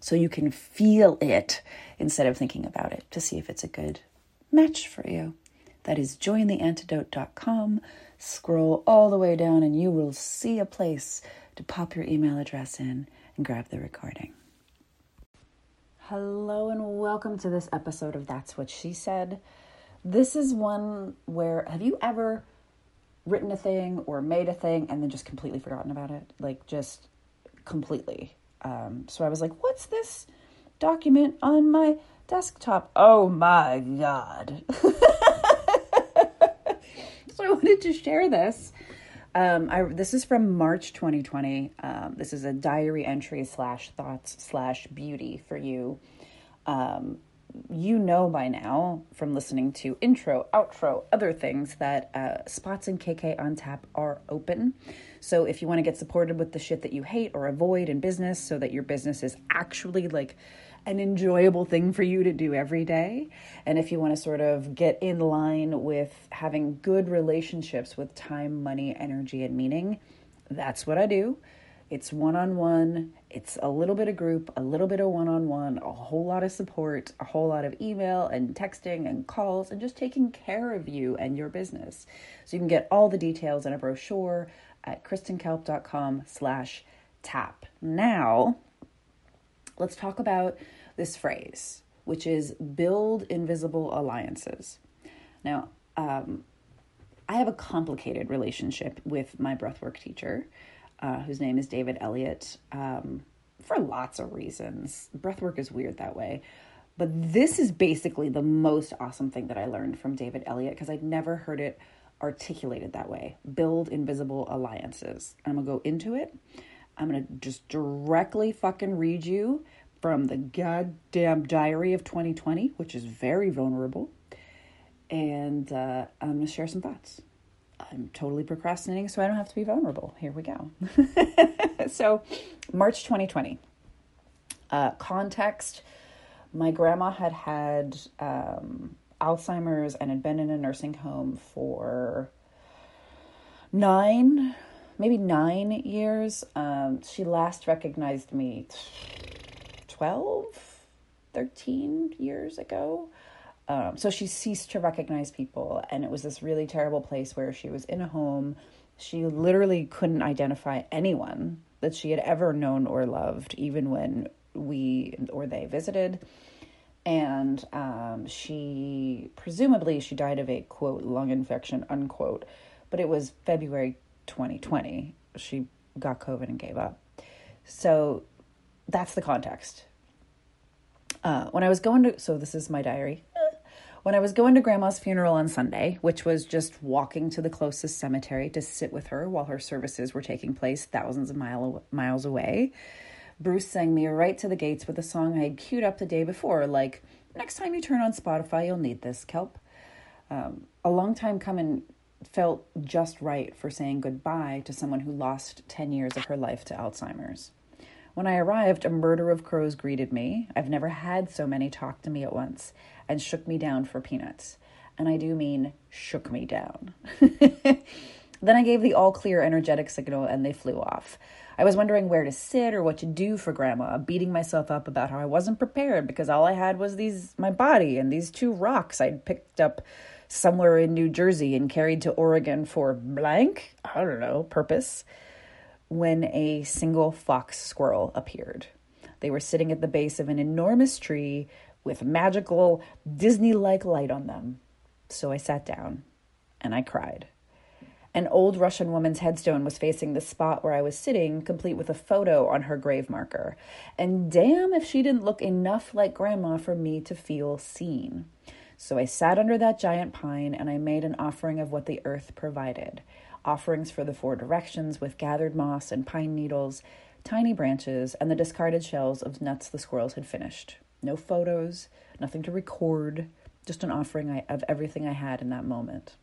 so you can feel it instead of thinking about it to see if it's a good match for you. That is jointheantidote.com. Scroll all the way down and you will see a place to pop your email address in and grab the recording. Hello and welcome to this episode of That's What She Said. This is one where have you ever written a thing or made a thing and then just completely forgotten about it? Like just completely. Um, so I was like, what's this document on my desktop? Oh my God. so I wanted to share this. Um, I, this is from March 2020. Um, this is a diary entry slash thoughts slash beauty for you. Um, you know by now from listening to intro, outro, other things that uh, Spots and KK on tap are open. So if you want to get supported with the shit that you hate or avoid in business so that your business is actually like an enjoyable thing for you to do every day, and if you want to sort of get in line with having good relationships with time, money, energy, and meaning, that's what I do. It's one on one, it's a little bit of group, a little bit of one on one, a whole lot of support, a whole lot of email and texting and calls, and just taking care of you and your business. So you can get all the details in a brochure at kristenkalp.com slash tap. Now, let's talk about this phrase, which is build invisible alliances. Now, um, I have a complicated relationship with my breathwork teacher uh, whose name is David Elliott, um, for lots of reasons. Breathwork is weird that way. But this is basically the most awesome thing that I learned from David Elliott because I'd never heard it articulated that way. Build invisible alliances. I'm going to go into it. I'm going to just directly fucking read you from the goddamn diary of 2020, which is very vulnerable. And uh, I'm going to share some thoughts. I'm totally procrastinating so I don't have to be vulnerable. Here we go. so, March 2020. Uh, context my grandma had had um, Alzheimer's and had been in a nursing home for nine, maybe nine years. Um, she last recognized me 12, 13 years ago. Um, so she ceased to recognize people, and it was this really terrible place where she was in a home. She literally couldn't identify anyone that she had ever known or loved, even when we or they visited. And um, she presumably she died of a quote lung infection unquote, but it was February 2020. She got COVID and gave up. So that's the context. Uh, when I was going to, so this is my diary. When I was going to grandma's funeral on Sunday, which was just walking to the closest cemetery to sit with her while her services were taking place thousands of mile, miles away, Bruce sang me right to the gates with a song I had queued up the day before, like, Next time you turn on Spotify, you'll need this, Kalp. Um, a long time coming felt just right for saying goodbye to someone who lost 10 years of her life to Alzheimer's. When I arrived, a murder of crows greeted me. I've never had so many talk to me at once and shook me down for peanuts. And I do mean shook me down. then I gave the all clear energetic signal and they flew off. I was wondering where to sit or what to do for grandma, beating myself up about how I wasn't prepared because all I had was these my body and these two rocks I'd picked up somewhere in New Jersey and carried to Oregon for blank, I don't know, purpose when a single fox squirrel appeared. They were sitting at the base of an enormous tree with magical Disney like light on them. So I sat down and I cried. An old Russian woman's headstone was facing the spot where I was sitting, complete with a photo on her grave marker. And damn if she didn't look enough like Grandma for me to feel seen. So I sat under that giant pine and I made an offering of what the earth provided offerings for the four directions with gathered moss and pine needles, tiny branches, and the discarded shells of nuts the squirrels had finished. No photos, nothing to record, just an offering of everything I had in that moment.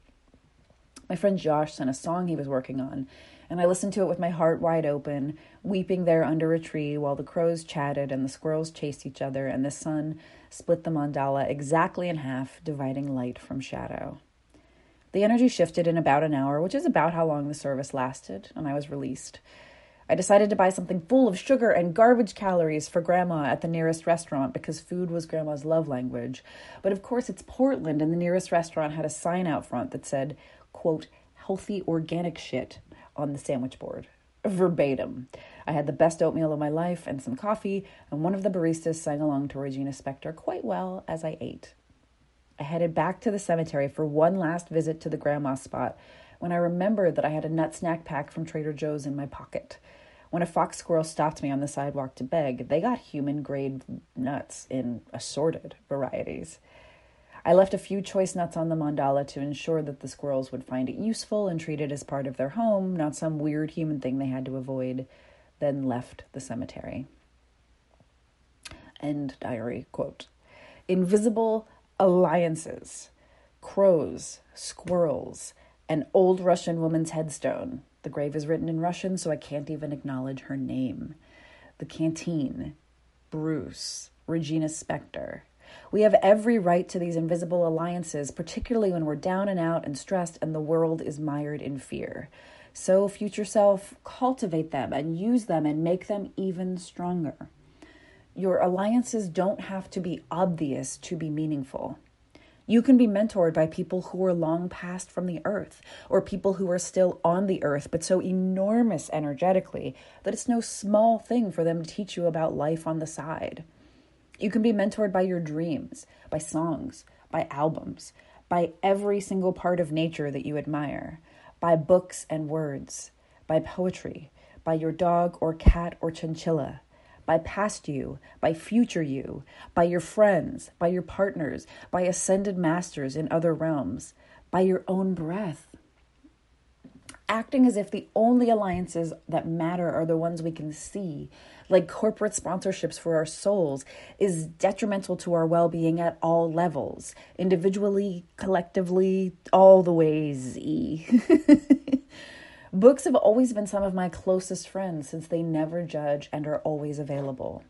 My friend Josh sent a song he was working on, and I listened to it with my heart wide open, weeping there under a tree while the crows chatted and the squirrels chased each other and the sun split the mandala exactly in half, dividing light from shadow. The energy shifted in about an hour, which is about how long the service lasted, and I was released. I decided to buy something full of sugar and garbage calories for Grandma at the nearest restaurant because food was Grandma's love language. But of course, it's Portland, and the nearest restaurant had a sign out front that said, quote, healthy organic shit on the sandwich board. Verbatim. I had the best oatmeal of my life and some coffee, and one of the baristas sang along to Regina Spektor quite well as I ate. I headed back to the cemetery for one last visit to the grandma spot when I remembered that I had a nut snack pack from Trader Joe's in my pocket. When a fox squirrel stopped me on the sidewalk to beg, they got human grade nuts in assorted varieties. I left a few choice nuts on the mandala to ensure that the squirrels would find it useful and treat it as part of their home, not some weird human thing they had to avoid, then left the cemetery. End diary quote. Invisible alliances, crows, squirrels, an old Russian woman's headstone. The grave is written in Russian, so I can't even acknowledge her name. The canteen, Bruce, Regina Spektor, we have every right to these invisible alliances, particularly when we're down and out and stressed and the world is mired in fear. So, future self, cultivate them and use them and make them even stronger. Your alliances don't have to be obvious to be meaningful. You can be mentored by people who are long past from the earth, or people who are still on the earth, but so enormous energetically that it's no small thing for them to teach you about life on the side. You can be mentored by your dreams, by songs, by albums, by every single part of nature that you admire, by books and words, by poetry, by your dog or cat or chinchilla, by past you, by future you, by your friends, by your partners, by ascended masters in other realms, by your own breath. Acting as if the only alliances that matter are the ones we can see like corporate sponsorships for our souls, is detrimental to our well being at all levels, individually, collectively, all the ways. Books have always been some of my closest friends since they never judge and are always available.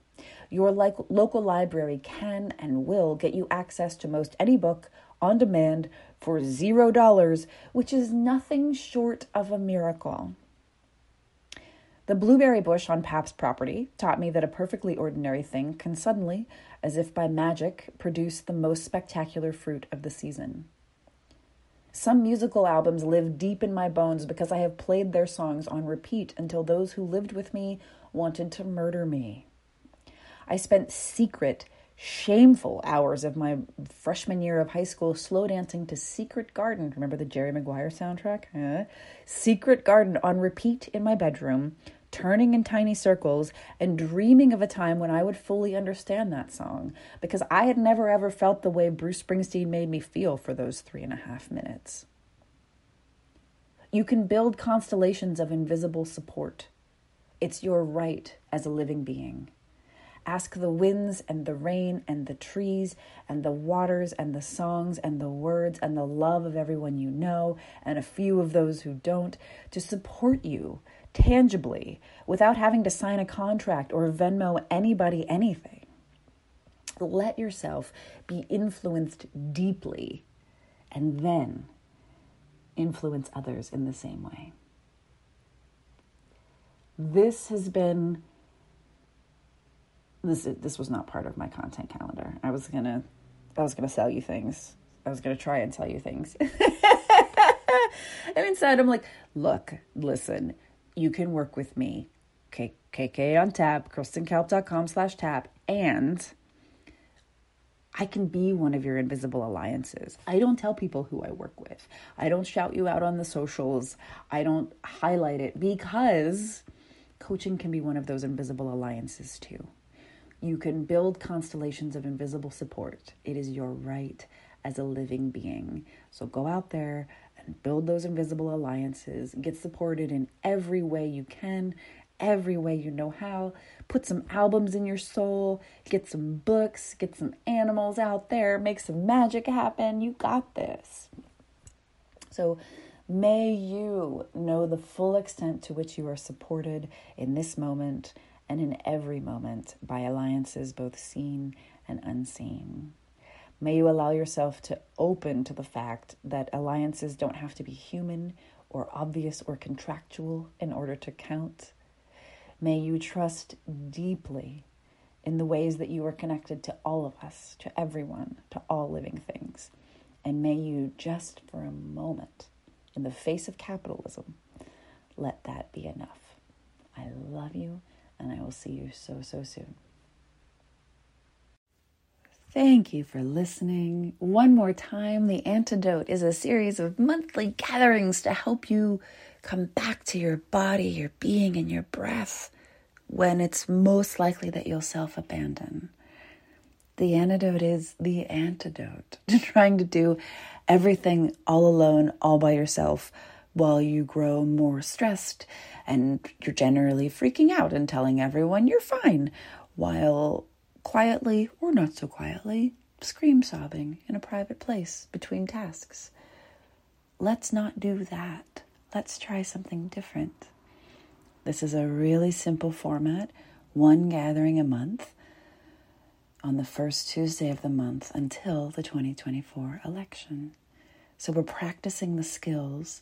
Your like, local library can and will get you access to most any book on demand for zero dollars, which is nothing short of a miracle. The blueberry bush on Pap's property taught me that a perfectly ordinary thing can suddenly, as if by magic, produce the most spectacular fruit of the season. Some musical albums live deep in my bones because I have played their songs on repeat until those who lived with me wanted to murder me. I spent secret, shameful hours of my freshman year of high school slow dancing to Secret Garden. Remember the Jerry Maguire soundtrack? Huh? Secret Garden on repeat in my bedroom turning in tiny circles and dreaming of a time when I would fully understand that song because I had never ever felt the way Bruce Springsteen made me feel for those three and a half minutes. You can build constellations of invisible support. It's your right as a living being. Ask the winds and the rain and the trees and the waters and the songs and the words and the love of everyone you know and a few of those who don't to support you tangibly without having to sign a contract or Venmo anybody anything. Let yourself be influenced deeply and then influence others in the same way. This has been this this was not part of my content calendar. I was to I was to sell you things. I was to try and sell you things. and inside I'm like, "Look, listen, you can work with me. KK on tap, kristenkalp.com slash tap. And I can be one of your invisible alliances. I don't tell people who I work with. I don't shout you out on the socials. I don't highlight it because coaching can be one of those invisible alliances too. You can build constellations of invisible support. It is your right as a living being. So go out there and build those invisible alliances. Get supported in every way you can, every way you know how. Put some albums in your soul, get some books, get some animals out there, make some magic happen. You got this. So, may you know the full extent to which you are supported in this moment and in every moment by alliances both seen and unseen. May you allow yourself to open to the fact that alliances don't have to be human or obvious or contractual in order to count. May you trust deeply in the ways that you are connected to all of us, to everyone, to all living things. And may you just for a moment, in the face of capitalism, let that be enough. I love you, and I will see you so, so soon. Thank you for listening. One more time, The Antidote is a series of monthly gatherings to help you come back to your body, your being, and your breath when it's most likely that you'll self abandon. The antidote is the antidote to trying to do everything all alone, all by yourself, while you grow more stressed and you're generally freaking out and telling everyone you're fine, while quietly or not so quietly, scream sobbing in a private place between tasks. Let's not do that. Let's try something different. This is a really simple format, one gathering a month on the first Tuesday of the month until the 2024 election. So we're practicing the skills